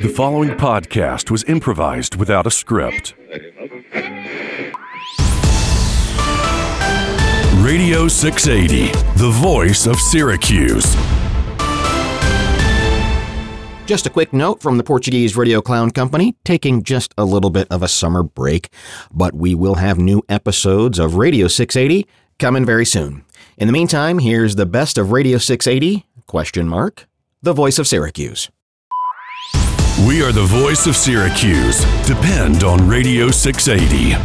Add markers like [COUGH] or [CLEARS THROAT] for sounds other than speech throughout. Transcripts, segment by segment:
The following podcast was improvised without a script. Radio 680, the voice of Syracuse. Just a quick note from the Portuguese Rodeo Clown Company, taking just a little bit of a summer break, but we will have new episodes of Radio 680 coming very soon. In the meantime, here's the best of Radio 680, question mark, the voice of Syracuse. We are the voice of Syracuse. Depend on Radio 680.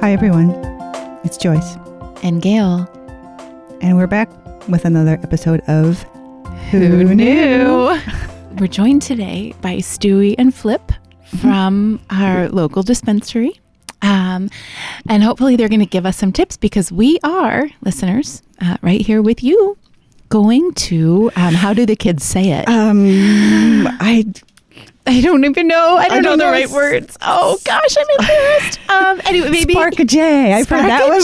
Hi, everyone. It's Joyce, and Gail. and we're back with another episode of Who knew? We're joined today by Stewie and Flip from our local dispensary. Um, and hopefully, they're going to give us some tips because we are, listeners, uh, right here with you, going to, um, how do the kids say it? Um, I I don't even know. I don't, know, don't the know. right words. Oh, gosh, I'm embarrassed. um, anyway, maybe. Spark a J. I've heard that one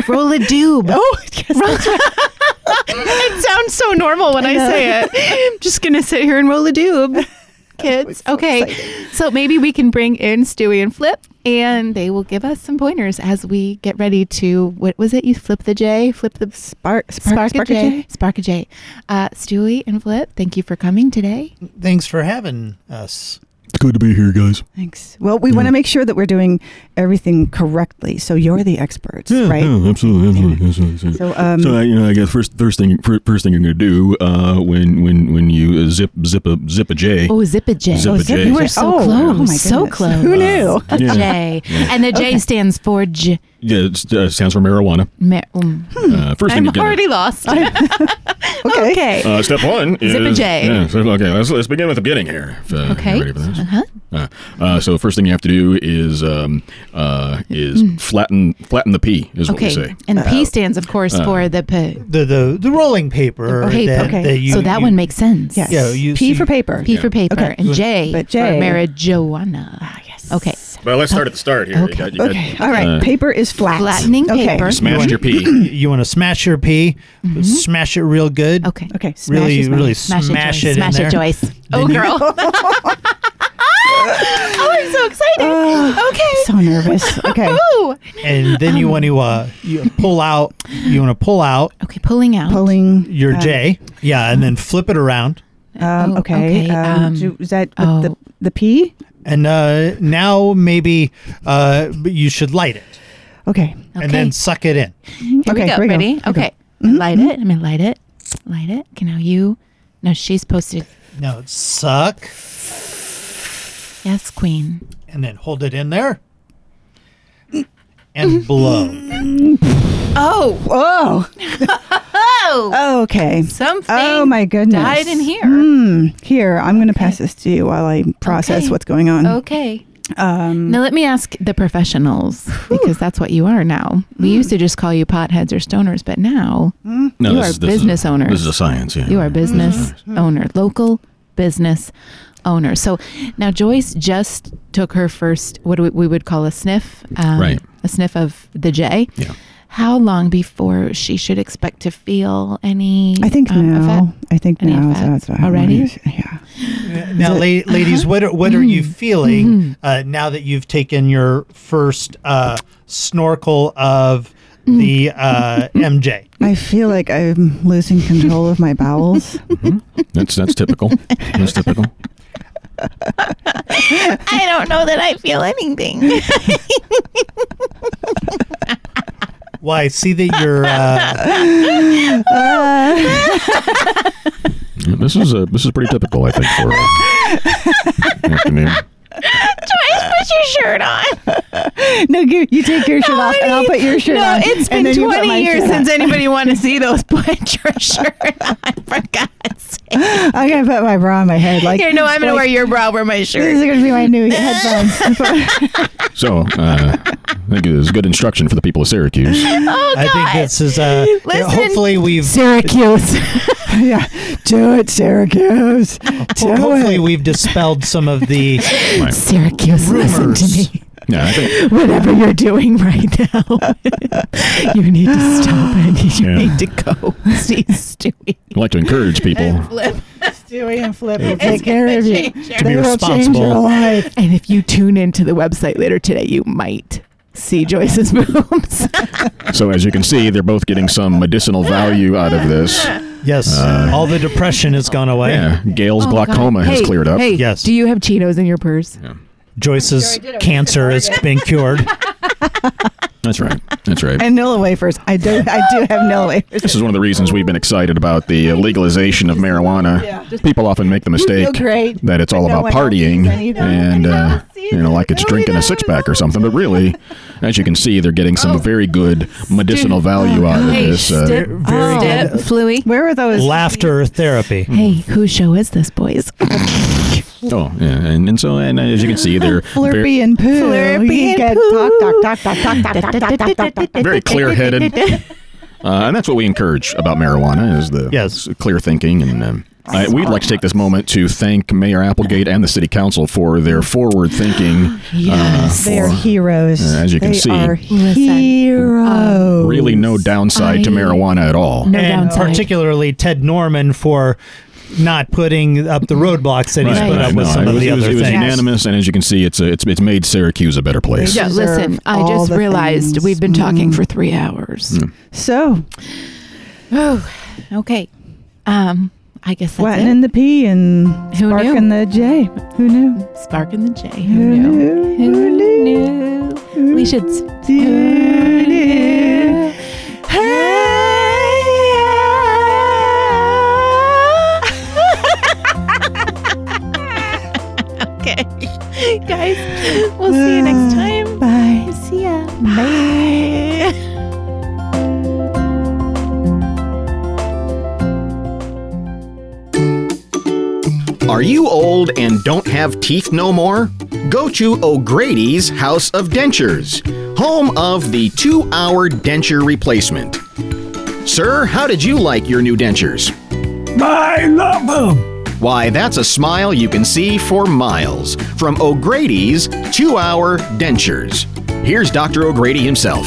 before. [LAUGHS] Roll a doob. Oh, yes, right. [LAUGHS] it sounds so normal when I, say it. I'm [LAUGHS] just gonna sit here and roll a doob, [LAUGHS] kids. Okay, so maybe we can bring in Stewie and Flip, and they will give us some pointers as we get ready to. What was it? You flip the J, flip the Spark, spark, spark, spark a J, spark a J. Uh, Stewie and Flip, thank you for coming today. Thanks for having us. Good to be here, guys. Thanks. Well, we want to make sure that we're doing everything correctly. So you're the experts, right? absolutely, absolutely, absolutely. So, So, um, uh, you know, I guess first, first thing, first thing you're going to do uh, when, when, when you uh, zip, zip a, zip a J. Oh, zip a J. Zip a Oh, zip J. a You were so Oh, close. oh my so close. Who knew? A Yeah. J. And the J stands for J. Yeah, it uh, stands for marijuana. Ma- um, Uh, first thing I'm you're gonna, already lost. [LAUGHS] okay. okay. Uh, step one is Zip a J. Yeah, so, okay, let's, let's begin with the beginning here. If, uh, Okay. Ready for this? Uh-huh. Uh, uh, so first thing you have to do is um, uh, is flatten flatten the P is what we Okay. say. And the P stands, of course, for the P. The the, the rolling paper. paper. That, Okay. that you, so that you- one makes sense. Yes. Yeah, you P see- for paper. P for paper. Okay. And J, But for J- marijuana. Ah, yes. Okay. Well, let's start at the start here. You Okay. got- you got, Okay. All right. uh, paper is flat. Flattening okay. paper. Smashed your P. [CLEARS THROAT] You want to smash your P, smash it real good. Okay. Okay. Smash Really, is really nice. Smash, smash, it, Joyce. it Smash in it, Joyce. [LAUGHS] Oh, girl. [LAUGHS] [LAUGHS] oh, I'm so excited. okay. So nervous. Okay. And then Um, you want to uh, you pull out. You want to pull out Okay, pulling out. Pulling your uh, J. Yeah, and then flip it around. Um, Oh, okay. okay, Um, um, do- is that the, oh. the, the P? And uh, now maybe uh, you should light it, Okay. and then suck it in. Here okay, we go. here we go. Ready? Here we go. Okay. Light it. I'm going to light it. Light it. Okay, now you. No, she's supposed to. Now suck, Yes, queen. and then hold it in there, and [LAUGHS] blow. Oh. Oh. [LAUGHS] Oh. Okay. Something. Oh my goodness. died in here. Hmm. Here, I'm going to pass this to you while I process Okay. what's going on. Okay. Um, Now let me ask the professionals because that's what you are now. We used to just call you potheads or stoners, but now No, You this are is- this is- business owners. This is a science. Yeah. you are business owner, local business owner. So now Joyce just took her first, what we, we would call a sniff, um, Right. A sniff of the J. Yeah. How long before she should expect to feel any? I think um, now. effect? I think Any now. effect That's about already? Yeah. Now, la- ladies, what are, what are you Mm-hmm. feeling uh, now that you've taken your first uh, snorkel of Mm. the uh, MJ? I feel like I'm losing control of my bowels. That's that's typical. That's typical. I don't know that I feel anything. Why? I see that you're. Uh, Yeah, This is uh, this is pretty typical, I think, for uh, afternoon. Joyce, put your shirt on. [LAUGHS] no, you, you take your shirt off, and I'll put your shirt no, on. It's been then you put 20 years since anybody wanted to [LAUGHS] see those. Put your shirt on, for God's sake. I'm gonna put my bra on my head. Like Here, no, I'm going to like, wear your bra over my This shirt. is gonna be my new headphones. [LAUGHS] So, uh, I think it is good instruction for the people of Syracuse. Oh, I think this is. Uh, yeah, Listen. hopefully, we've. Syracuse. yeah, do it, Syracuse. Do Hopefully, it. we've dispelled some of the Syracuse, listen to me. Yeah, I think Whatever you're doing right now, [LAUGHS] you need to stop and you Yeah. need to go [LAUGHS] see Stewie. I like to encourage people. Flip. Stewie and Flip will take care of you. To be They will change your life. And if you tune into the website later today, you might see Joyce's [LAUGHS] boobs. So as you can see, they're both getting some medicinal value out of this. Yes, uh, all the depression has gone away. Yeah, Gail's oh, glaucoma has Oh, Hey, cleared up. Hey, Yes. do you have Cheetos in your purse? Joyce's cancer has been cured. [LAUGHS] That's right. That's right. And Nilla wafers. I do. I do have Nilla wafers. This is one of the reasons we've been excited about the uh, legalization of marijuana. Yeah. People often make the mistake that it's all no about partying and, uh, you know, like it's drinking a six pack or something. But really, as you can see, they're getting some very good medicinal value out of this. Uh, Stip, very Stip, good. Fluey. Where are those? Laughter therapy. Hey, whose show is this, boys? [LAUGHS] oh, yeah. And, and so, and as you can see, they're Flurpy very, and poo. Flurpy and poo. talk, talk, talk, talk, talk, talk, talk, talk, talk, talk, talk. very clear headed. Uh, and that's what we encourage about marijuana is the Yes. clear thinking. And um, I, we'd like to take this moment to thank Mayor Applegate and the City Council for their forward thinking. Yes. They are heroes. Uh, as you can see. are heroes. Really, no downside to marijuana at all. No and downside. particularly Ted Norman for not putting up the roadblocks that he's Right. put up No, with some it of was, the it was- other it was things. unanimous, and as you can see, it's a, it's it's made Syracuse a better place. Yeah, listen, I just realized things. we've been talking Mm. for three hours. So, Oh, okay. Um, I guess that's flatten it. in the P and Who spark knew? in the J. Who knew? Spark in the J. Who, Who knew? knew? Who knew? We should. s- Who knew? okay, guys, [SIGHS] we'll see you next mm, time. Bye. See ya. Bye. [LAUGHS] Are you old and don't have teeth no more? Go to O'Grady's House of Dentures, home of the two hour denture replacement. Sir, how did you like your new dentures? I love them. Why, that's a smile you can see for miles from O'Grady's two hour dentures. Here's Dr. O'Grady himself.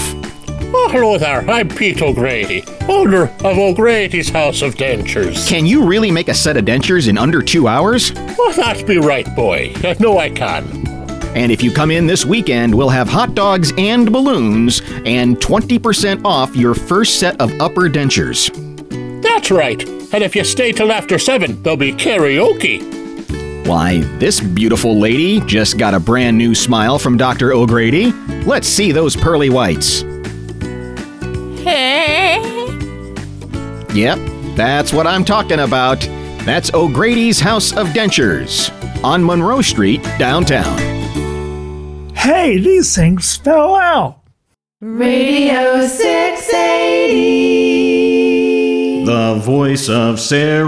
Oh, hello there. I'm Pete O'Grady, owner of O'Grady's House of Dentures. Can you really make a set of dentures in under two hours? Well, that be right, boy. No, I can. And if you come in this weekend, we'll have hot dogs and balloons and 20% off your first set of upper dentures. That's right. And if you stay till after seven, there'll be karaoke. Why, this beautiful lady just got a brand new smile from Dr. O'Grady. Let's see those pearly whites. Hey. Yep, that's what I'm talking about. That's O'Grady's House of Dentures on Monroe Street, downtown. Hey, these things fell out. Radio 680. Voice of Syracuse.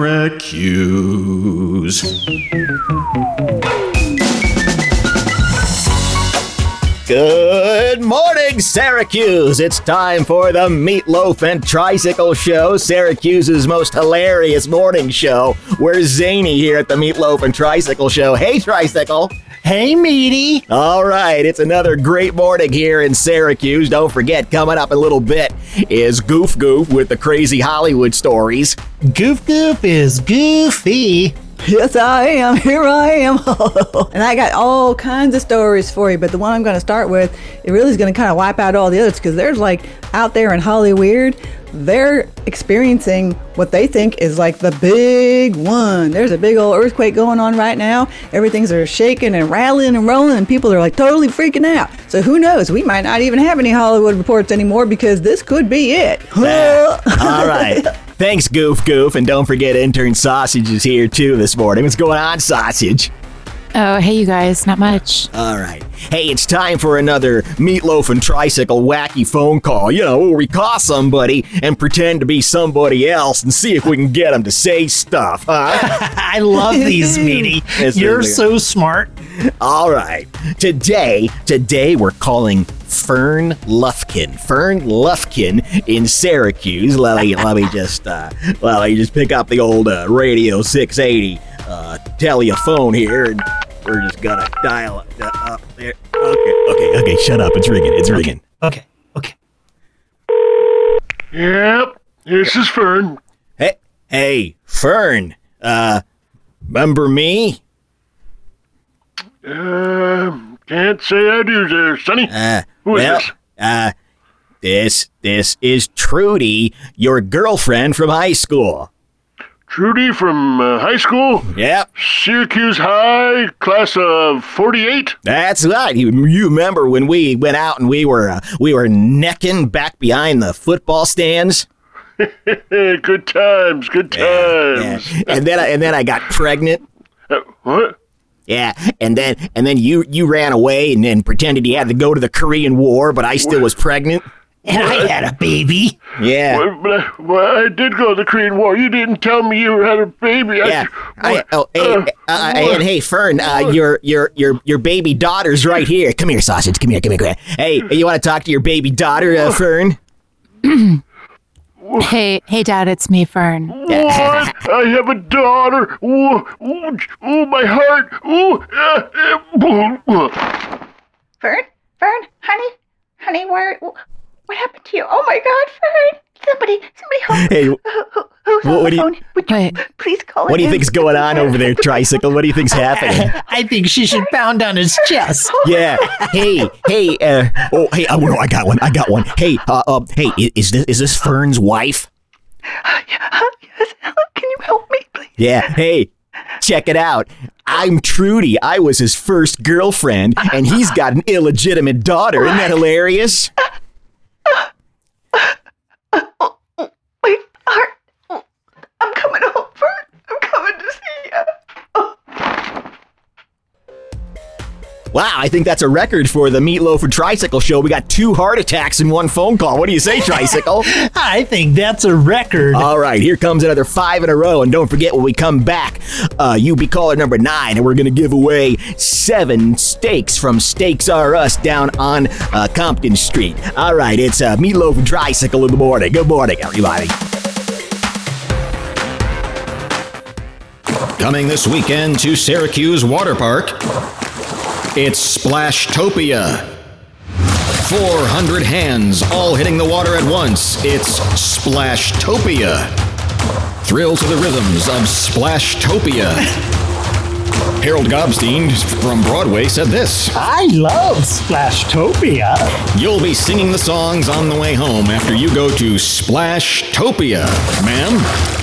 Good morning, Syracuse! It's time for the Meatloaf and Tricycle Show, Syracuse's most hilarious morning show. We're zany here at the Meatloaf and Tricycle Show. Hey, Tricycle! Hey, meaty. All right, it's another great morning here in Syracuse. Don't forget, coming up in a little bit is Goof Goof with the crazy Hollywood stories. Goof Goof is goofy. Yes, I am. [LAUGHS] Here I am. [LAUGHS] and I got all kinds of stories for you, but the one I'm going to start with, it really is going to kind of wipe out all the others because there's like out there in Hollywood, they're experiencing what they think is like the big one. There's a big old earthquake going on right now. Everything's are shaking and rattling and rolling, and people are like totally freaking out. So who knows? We might not even have any Hollywood reports anymore because this could be it. [LAUGHS] All right. Thanks, Goof Goof. And don't forget, intern Sausage is here too this morning. What's going on, Sausage? Oh, hey, you guys. Not much. All right. Hey, it's time for another Meatloaf and Tricycle wacky phone call. You know, where we call somebody and pretend to be somebody else and see if we can get them to say stuff, huh? [LAUGHS] I love these, meaty. [LAUGHS] You're they are. so smart. All right. Today, today we're calling Fern Lufkin. Fern Lufkin in Syracuse. Let me, let me just, uh, let me just pick up the old uh, Radio 680 uh, telephone here. And We're just gonna dial it uh, up there. Okay, okay, okay. Shut up. It's ringing. It's ringing. Okay. Okay. Yep, this is Fern. Hey, hey, Fern. Uh, remember me? Um, can't say I do there, Sonny. Uh, Who is well, this? uh, this this is Trudy, your girlfriend from high school. Trudy from uh, high school, Yep, Syracuse High, class of 48. that's right. You, you remember when we went out and we were uh, we were necking back behind the football stands? [LAUGHS] Good times, good Yeah. times. And then I, and then I got pregnant. Uh, what? Yeah, and then and then you you ran away and then pretended you had to go to the Korean War, but I still was pregnant. And I had a baby. Yeah. Well, I, well, I did go to the Korean War. You didn't tell me you had a baby. Yeah. I, I, oh, hey, uh, uh, uh, and hey, Fern, uh, your your your your baby daughter's right here. Come here, sausage. Come here. Come here. Come here. Hey, you want to talk to your baby daughter, uh, Fern? Hey, hey, Dad, it's me, Fern. What? I have a daughter. Oh, oh, oh my heart. Oh, uh, uh, Fern? Fern? Honey? Honey, where? What happened to you? Oh my God, Fern! Somebody, somebody help. Hey, Who, who, who's what- on what the do you- phone? Would you Wait. please call what do you in? think's going on over there, tricycle? What do you think's happening? [LAUGHS] I think she should pound on his chest. [LAUGHS] Yeah. Hey, hey. Uh, oh, hey. Oh no, I got one. I got one. Hey, uh, uh hey, is this is this Fern's wife? yes. Can you help me, please? Yeah. Hey, check it out. I'm Trudy. I was his first girlfriend, and he's got an illegitimate daughter. Isn't that hilarious? [LAUGHS] Wow, I think that's a record for the Meatloaf and Tricycle show. We got two heart attacks in one phone call. What do you say, [LAUGHS] Tricycle? I think that's a record. All right, here comes another five in a row. And don't forget, when we come back, uh, you be caller number nine, and we're going to give away seven steaks from Steaks R Us down on uh, Compton Street. All right, it's uh, Meatloaf and Tricycle in the morning. Good morning, everybody. Coming this weekend to Syracuse Water Park, it's Splashtopia. 400 hands all hitting the water at once. It's Splashtopia. Thrill to the rhythms of Splashtopia. [LAUGHS] Harold Gobstein from Broadway said this I love Splashtopia. You'll be singing the songs on the way home after you go to Splashtopia. Ma'am,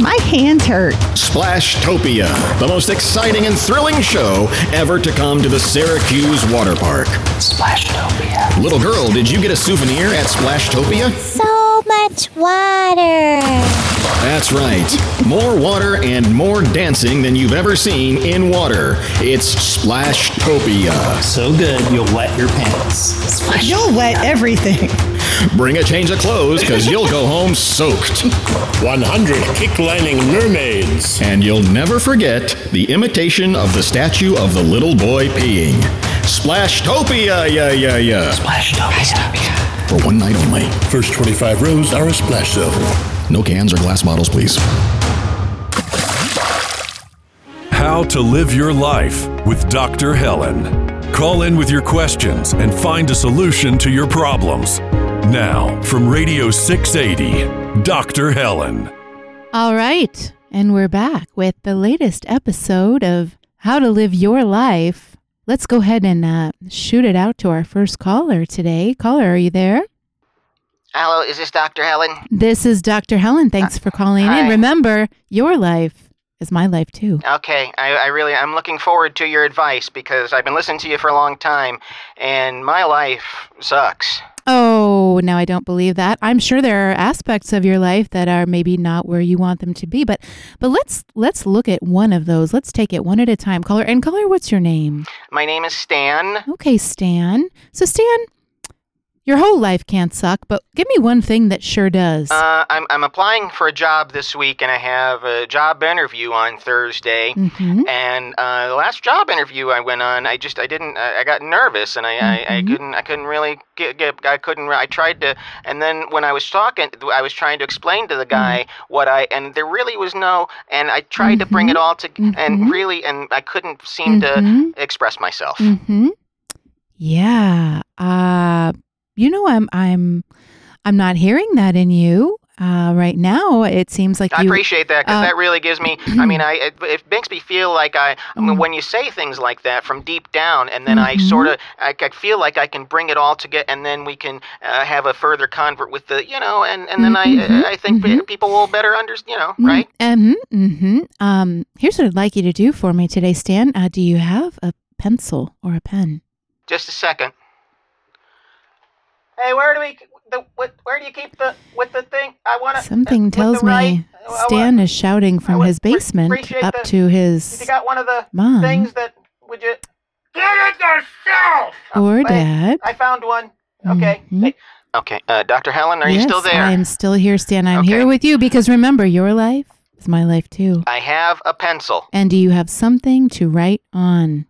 My hands hurt. Splashtopia, the most exciting and thrilling show ever to come to the Syracuse Water Park. Splashtopia. Little girl, did you get a souvenir at Splashtopia? So much water. That's right. More water and more dancing than you've ever seen in water. It's Splashtopia. So good, you'll wet your pants. You'll wet everything. Bring a change of clothes because you'll go home soaked. 100 kick lining mermaids. And you'll never forget the imitation of the statue of the little boy peeing. Splashtopia, yeah, yeah, yeah. Splashtopia. For one night only. First 25 rows are a splash zone. No cans or glass bottles, please. How to live your life with Dr. Helen. Call in with your questions and find a solution to your problems. Now, from Radio 680, Dr. Helen. All right. And we're back with the latest episode of How to Live Your Life. Let's go ahead and uh, shoot it out to our first caller today. Caller, are you there? Hello, is this Dr. Helen? This is Dr. Helen. Thanks uh, for calling in. Remember, your life is my life too. Okay, I, I really, I'm looking forward to your advice because I've been listening to you for a long time and my life sucks. Oh, now I don't believe that. I'm sure there are aspects of your life that are maybe not where you want them to be, but but let's let's look at one of those. Let's take it one at a time. Caller and caller, what's your name? My name is Stan. Okay, Stan. So Stan, Your whole life can't suck, but give me one thing that sure does. Uh, I'm I'm applying for a job this week, and I have a job interview on Thursday. Mhm. And uh, the last job interview I went on, I just I didn't I, I got nervous, and I, I, I Mhm. couldn't I couldn't really get, get I couldn't I tried to, and then when I was talking, I was trying to explain to the guy Mm-hmm. what I and there really was no, and I tried to bring it all to, and really, and I couldn't seem to express myself. Mm-hmm. Yeah. Uh you know I'm I'm I'm not hearing that in you. Uh right now it seems like I you appreciate that because uh, that really gives me. I mean, I it, it makes me feel like I, I Mm. mean, when you say things like that from deep down, and then I Mhm. sort of I, I feel like I can bring it all together, and then we can uh, have a further convert with the you know, and and then Mhm, I I think pe- people will better understand, you know, Mm, right? Mhm. Mhm. Um here's what I'd like you to do for me today, Stan. Uh do you have a pencil or a pen? Just a second. Hey, where do we? The, what, where do you keep the with the thing? I want to. Something tells me Stan is shouting from his basement up the- to If his you got one of the Mom. things that would you get it yourself? or Wait, dad. I found one. Okay. Mhm. Okay, uh, Dr. Helen, are you still there? I'm still here, Stan. I'm Okay. here with you because remember, your life is my life too. I have a pencil. And do you have something to write on?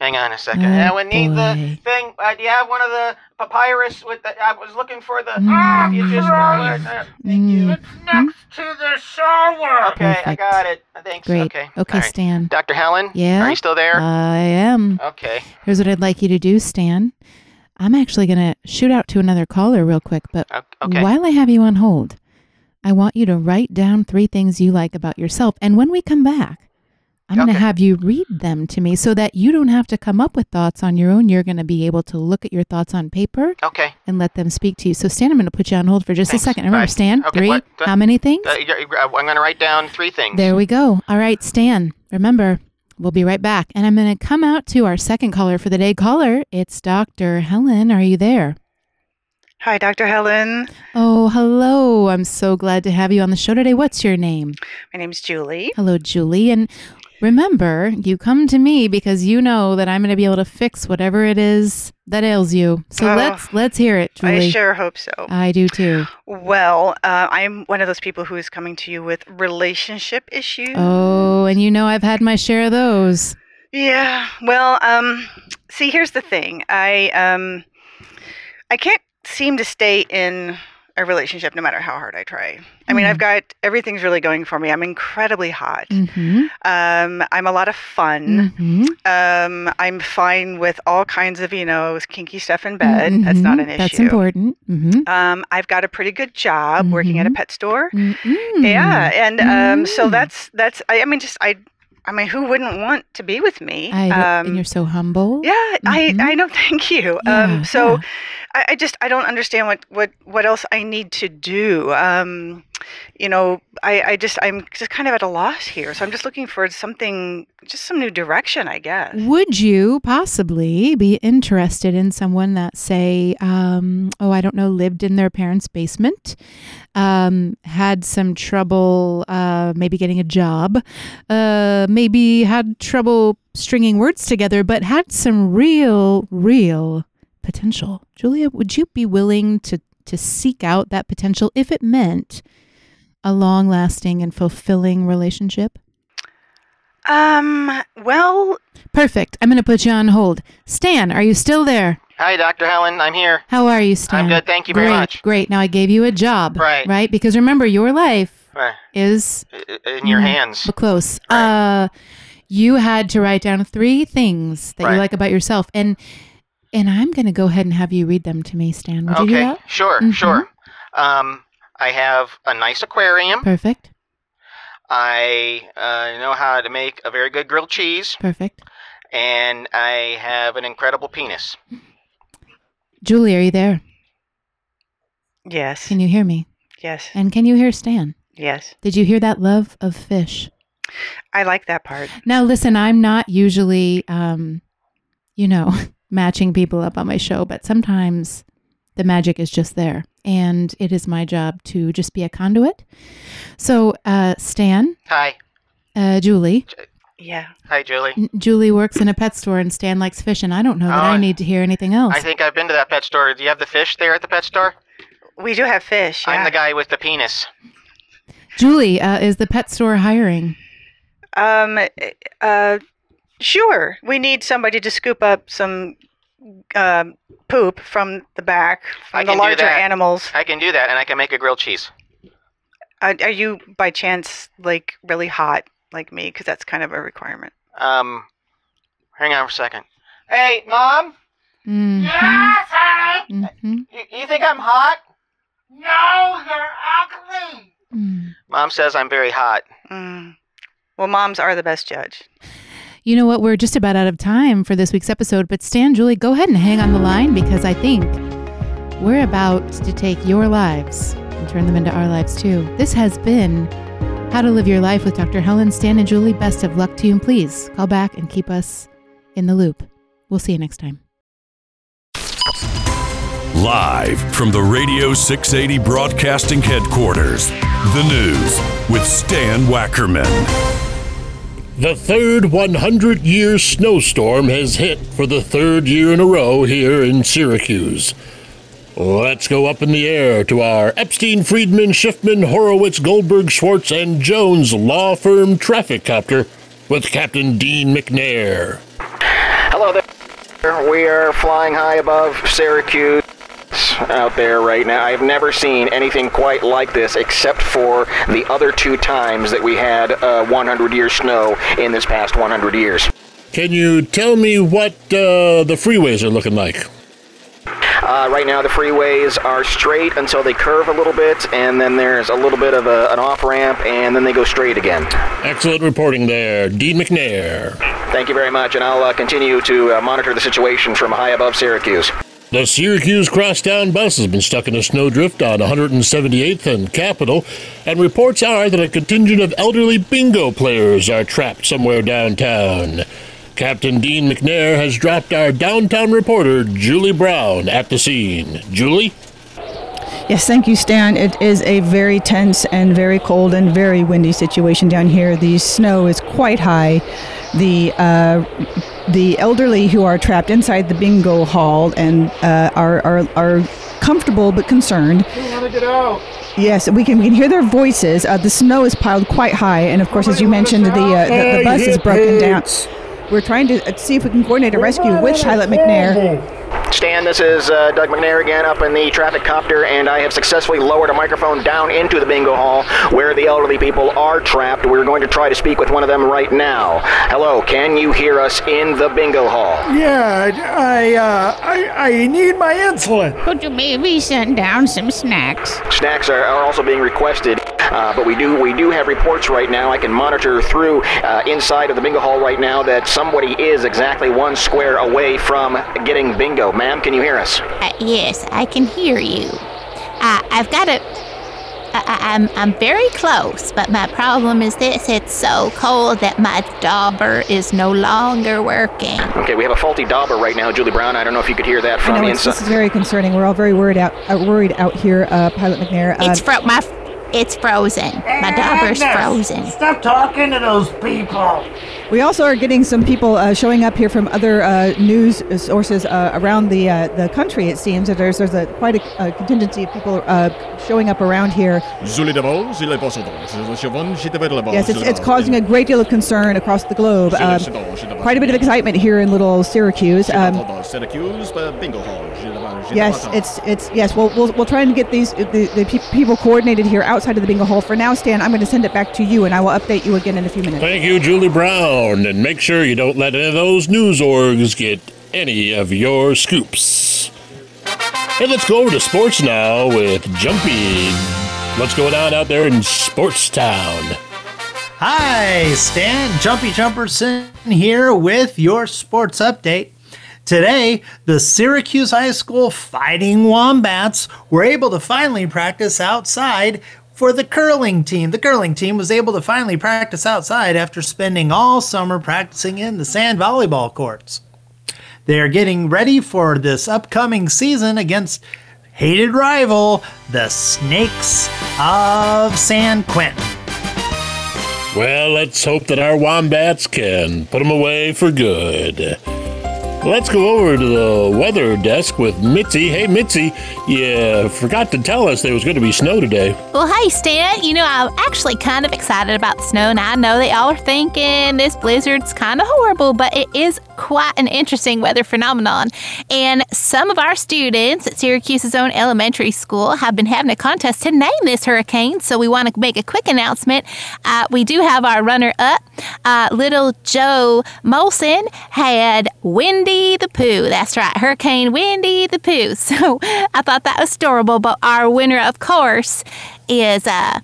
Hang on a second. Oh, I would need boy. the thing. Uh, do you have one of the papyrus with the? I was looking for the. Ah, you just. Uh, thank you. Mm, Next to the shower. Okay, I got it. Thanks. Great. Okay. Okay, All right. Stan. Dr. Helen. Yeah? Are you still there? I am. okay. Here's what I'd like you to do, Stan. I'm actually going to shoot out to another caller real quick, but Okay. while I have you on hold, I want you to write down three things you like about yourself. And when we come back, I'm going to have you read them to me so that you don't have to come up with thoughts on your own. You're going to be able to look at your thoughts on paper Okay. and let them speak to you. So, Stan, I'm going to put you on hold for just Thanks. a second. Remember, Bye. Stan, Okay, three. what- How many things? Uh, you're- you're- I'm going to write down three things. There we go. All right, Stan, remember, we'll be right back. And I'm going to come out to our second caller for the day. Caller, it's Dr. Helen. Are you there? Hi, Dr. Helen. Oh, hello. I'm so glad to have you on the show today. What's your name? My name's Julie. Hello, Julie. And remember, you come to me because you know that I'm going to be able to fix whatever it is that ails you. So Oh, let's let's hear it, Julie. I sure hope so. I do too. Well, uh, I'm one of those people who is coming to you with relationship issues. Oh, and you know I've had my share of those. Yeah. Well, um, see, here's the thing. I um, I can't seem to stay in a relationship no matter how hard I try. I mean, Hmm. I've got everything's really going for me. I'm incredibly hot. Mm-hmm. Um, I'm a lot of fun. Mm-hmm. Um, I'm fine with all kinds of, you know, kinky stuff in bed. That's not an issue. Mm-hmm. That's important. Mm-hmm. Um, I've got a pretty good job working at a pet store. Yeah, and um, so that's that's. I, I mean, just I, I mean, who wouldn't want to be with me? I, um, and you're so humble. yeah, Mhm. I I know. [LAUGHS] Thank you. Yeah, um, so yeah. I, I just I don't understand what what what else I need to do. Um, you know, I I just I'm just kind of at a loss here. So I'm just looking for something, just some new direction, I guess. Would you possibly be interested in someone that, say, um, oh, I don't know, lived in their parents' basement, um, had some trouble uh, maybe getting a job, uh, maybe had trouble stringing words together, but had some real, real potential? Julia, would you be willing to, to seek out that potential if it meant a long lasting and fulfilling relationship? Um. Well, Perfect. I'm going to put you on hold. Stan, are you still there? Hi, Dr. Helen. I'm here. How are you, Stan? I'm good, thank you very great, much. Great. Now I gave you a job. Right. Right? Because remember, your life Right. is In your Mm, hands. but close. Uh, you had to write down three things that Right. you like about yourself, and and I'm going to go ahead and have you read them to me, Stan. Would you do okay. that? Sure. Mhm. Sure. Um, I have a nice aquarium. Perfect. I uh, know how to make a very good grilled cheese, Perfect. and I have an incredible penis. Julie, are you there? yes, Can you hear me? yes, And can you hear Stan? yes. Did you hear that love of fish? I like that part. Now, listen, I'm not usually, um, you know, [LAUGHS] matching people up on my show, but sometimes the magic is just there. And it is my job to just be a conduit. So, uh, Stan, Hi. uh, Julie, Yeah. Hi, Julie. N- Julie works in a pet store and Stan likes fish, and I don't know that I Oh. need to hear anything else. I think I've been to that pet store. Do you have the fish there at the pet store? We do have fish. I'm the guy with the penis. Julie, uh, is the pet store hiring? Um, uh, sure. We need somebody to scoop up some um poop from the back, from I the larger animals. I can do that, and I can make a grilled cheese. Uh, are you, by chance, like really hot like me? Because that's kind of a requirement. Um, hang on for a second. Hey, mom. Mm-hmm. Yes, honey. hmm You, you think I'm hot? No, you're ugly. Mom says I'm very hot. Mm. Well, moms are the best judge. You know what? We're just about out of time for this week's episode, but Stan, Julie, go ahead and hang on the line because I think we're about to take your lives and turn them into our lives too. This has been How to Live Your Life with Dr. Helen, Stan, and Julie. Best of luck to you, and please call back and keep us in the loop. We'll see you next time. Live from the Radio 680 Broadcasting Headquarters, the news with Stan Wackerman. The third 100 year snowstorm has hit for the third year in a row here in Syracuse. Let's go up in the air to our Epstein, Friedman, Schiffman, Horowitz, Goldberg, Schwartz, and Jones law firm traffic copter with Captain Dean McNair. Hello there. We are flying high above Syracuse out there right now. I've never seen anything quite like this except for the other two times that we had uh, 100 year snow in this past 100 years. Can you tell me what uh, the freeways are looking like? Uh, right now, the freeways are straight until they curve a little bit, and then there's a little bit of a, an off ramp, and then they go straight again. Excellent reporting there, Dean McNair. Thank you very much, and I'll uh, continue to uh, monitor the situation from high above Syracuse. The Syracuse Crosstown bus has been stuck in a snowdrift on 178th and Capitol, and reports are that a contingent of elderly bingo players are trapped somewhere downtown. Captain Dean McNair has dropped our downtown reporter, Julie Brown, at the scene. Julie? Yes, thank you, Stan. It is a very tense and very cold and very windy situation down here. The snow is quite high. The uh, the elderly who are trapped inside the bingo hall and uh, are, are are comfortable but concerned. want to get out. Yes, we can we can hear their voices. Uh, the snow is piled quite high, and of course, as you mentioned, the uh, the, the bus is broken down. We're trying to uh, see if we can coordinate a rescue with Pilot McNair. Stan, this is uh, Doug McNair again up in the traffic copter, and I have successfully lowered a microphone down into the bingo hall where the elderly people are trapped. We're going to try to speak with one of them right now. Hello, can you hear us in the bingo hall? Yeah, I, uh, I, I need my insulin. Could you maybe send down some snacks? Snacks are, are also being requested, uh, but we do we do have reports right now. I can monitor through uh, inside of the bingo hall right now that somebody is exactly one square away from getting bingo. Ma'am, can you hear us? Uh, yes, I can hear you. Uh, I've got a. I, I- I'm I'm very close, but my problem is this: it's so cold that my dauber is no longer working. Okay, we have a faulty dauber right now, Julie Brown. I don't know if you could hear that I know the it's, inside. this is very concerning. We're all very worried out uh, worried out here, uh, Pilot McNair. Uh, It's fro- my. It's frozen. My dauber's frozen. Stop talking to those people. We also are getting some people uh, showing up here from other uh, news sources uh, around the uh, the country. It seems that there's there's a quite a, a contingency of people uh, showing up around here. Yes, it's, it's causing a great deal of concern across the globe. Um, quite a bit of excitement here in Little Syracuse. Um, yes, it's it's yes. We'll, we'll we'll try and get these the, the pe- people coordinated here outside of the bingo hall. For now, Stan, I'm going to send it back to you, and I will update you again in a few minutes. Thank you, Julie Brown, and make sure you don't let any of those news orgs get any of your scoops. Hey, let's go over to sports now with Jumpy. What's going on out there in Sports Town? Hi, Stan Jumpy Jumperson here with your sports update. Today, the Syracuse High School Fighting Wombats were able to finally practice outside for the curling team. The curling team was able to finally practice outside after spending all summer practicing in the sand volleyball courts. They are getting ready for this upcoming season against hated rival, the Snakes of San Quentin. Well, let's hope that our wombats can put them away for good. Let's go over to the weather desk with Mitzi. Hey, Mitzi, you forgot to tell us there was going to be snow today. Well, hey, Stan, you know, I'm actually kind of excited about the snow, and I know that y'all are thinking this blizzard's kind of horrible, but it is quite an interesting weather phenomenon. And some of our students at Syracuse's own elementary school have been having a contest to name this hurricane, so we want to make a quick announcement. Uh, we do have our runner up, uh, little Joe Molson, had Windy the Pooh. That's right, Hurricane Windy the Pooh. [LAUGHS] So I thought that was adorable, but our winner, of course, is uh,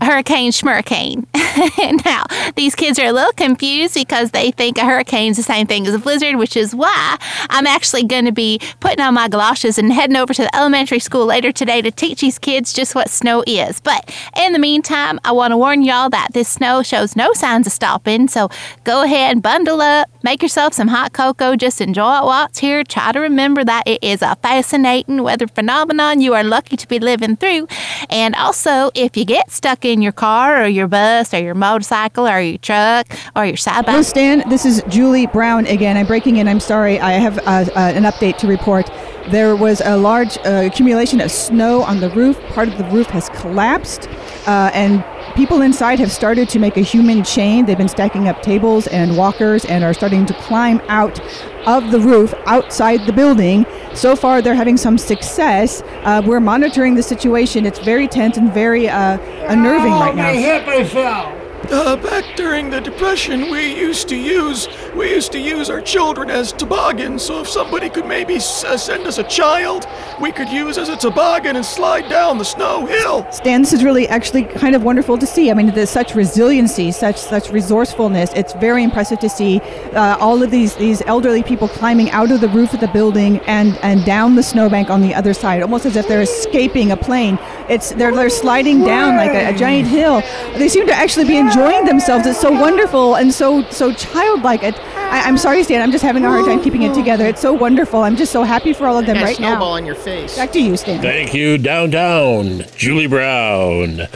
Hurricane Schmurricane. [LAUGHS] now, these kids are a little confused because they think a hurricane's the same thing as a blizzard, which is why I'm actually going to be putting on my galoshes and heading over to the elementary school later today to teach these kids just what snow is. But in the meantime, I want to warn y'all that this snow shows no signs of stopping, so go ahead and bundle up, make yourself some hot cocoa, just enjoy it while it's here. Try to remember that it is a fascinating weather phenomenon you are lucky to be living through. And also, if you get stuck in your car or your bus or your motorcycle or your truck or your side Hello, Stan. This is Julie Brown again. I'm breaking in. I'm sorry. I have uh, uh, an update to report. There was a large uh, accumulation of snow on the roof. Part of the roof has collapsed, uh, and people inside have started to make a human chain. They've been stacking up tables and walkers and are starting to climb out of the roof outside the building. So far, they're having some success. Uh, we're monitoring the situation. It's very tense and very uh, unnerving right now. hip I fell. Uh, back during the depression, we used to use we used to use our children as toboggans. So if somebody could maybe s- uh, send us a child, we could use as a toboggan and slide down the snow hill. Stan, this is really actually kind of wonderful to see. I mean, there's such resiliency, such such resourcefulness. It's very impressive to see uh, all of these these elderly people climbing out of the roof of the building and and down the snowbank on the other side, almost as if they're escaping a plane. It's they're they're sliding down like a, a giant hill. They seem to actually be enjoying themselves. It's so wonderful and so so childlike. It, I, I'm sorry, Stan. I'm just having a hard time keeping it together. It's so wonderful. I'm just so happy for all of them Got a right now. snowball in your face. Back to you, Stan. Thank you, downtown, Julie Brown.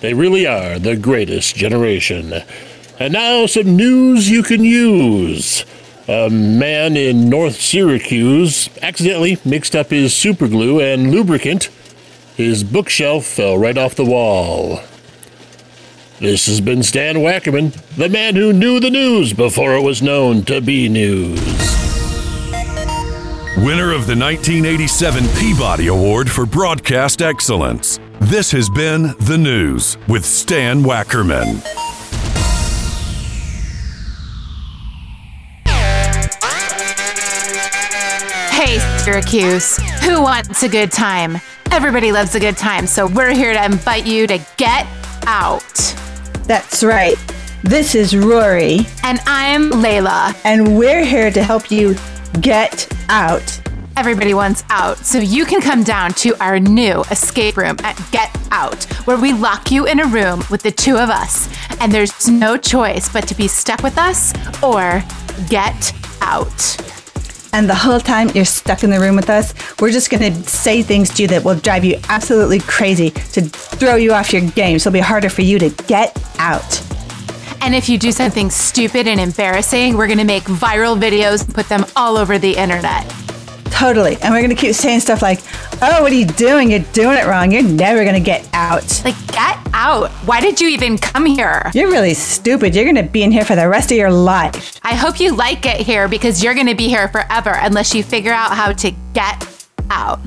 They really are the greatest generation. And now, some news you can use. A man in North Syracuse accidentally mixed up his superglue and lubricant. His bookshelf fell right off the wall. This has been Stan Wackerman, the man who knew the news before it was known to be news. Winner of the 1987 Peabody Award for Broadcast Excellence. This has been The News with Stan Wackerman. Hey, Syracuse, who wants a good time? Everybody loves a good time, so we're here to invite you to get out. That's right. This is Rory. And I'm Layla. And we're here to help you get out. Everybody wants out, so you can come down to our new escape room at Get Out, where we lock you in a room with the two of us, and there's no choice but to be stuck with us or get out. And the whole time you're stuck in the room with us, we're just going to say things to you that will drive you absolutely crazy to throw you off your game. So it'll be harder for you to get out. And if you do something stupid and embarrassing, we're gonna make viral videos and put them all over the internet. Totally. And we're going to keep saying stuff like, oh, what are you doing? You're doing it wrong. You're never going to get out. Like, get out. Why did you even come here? You're really stupid. You're going to be in here for the rest of your life. I hope you like it here because you're gonna be here forever unless you figure out how to get out.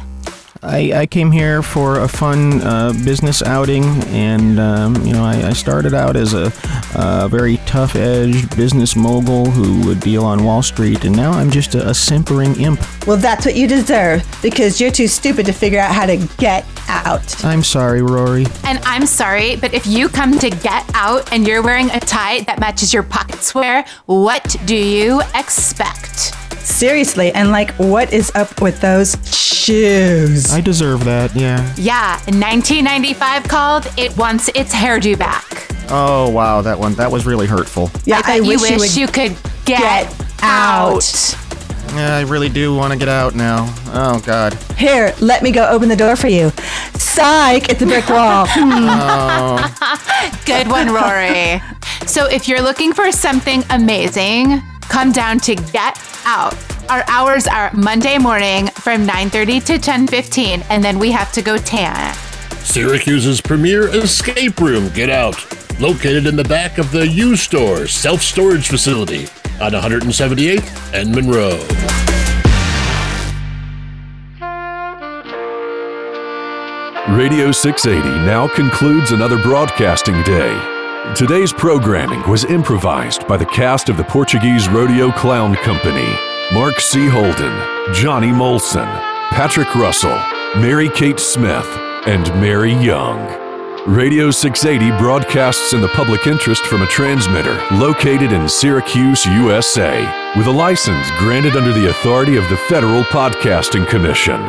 I, I came here for a fun uh, business outing, and um, you know, I, I started out as a, uh very tough-edged business mogul who would deal on Wall Street, and now I'm just a, a simpering imp. Well, that's what you deserve because you're too stupid to figure out how to get out. I'm sorry, Rory. And I'm sorry, but if you come to get out and you're wearing a tie that matches your pocket square, what do you expect? Seriously, and like, what is up with those shoes? I deserve that, yeah. Yeah, 1995 called It Wants Its Hairdo Back. Oh wow, that one that was really hurtful. Yeah, I bet you wish you, could get, out. Yeah, I really do want to get out now. Oh God. Here, let me go open the door for you. Psych, it's a brick [LAUGHS] wall. Oh. Good one, Rory. So if you're looking for something amazing, come down to Get Out. Our hours are Monday morning from 9:30 to 10:15 and then we have to go tan. Syracuse's premier escape room, Get Out, located in the back of the U Store self storage facility on 178th and Monroe. Radio 680 now concludes another broadcasting day. Today's programming was improvised by the cast of the Portuguese Rodeo Clown Company Mark C. Holden, Johnny Molson, Patrick Russell, Mary Kate Smith, and Mary Young. Radio 680 broadcasts in the public interest from a transmitter located in Syracuse, USA, with a license granted under the authority of the Federal Podcasting Commission.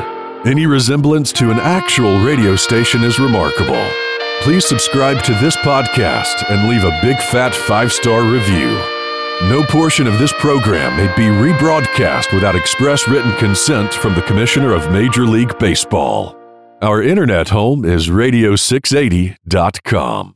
Any resemblance to an actual radio station is remarkable. Please subscribe to this podcast and leave a big fat five star review. No portion of this program may be rebroadcast without express written consent from the Commissioner of Major League Baseball. Our internet home is radio680.com.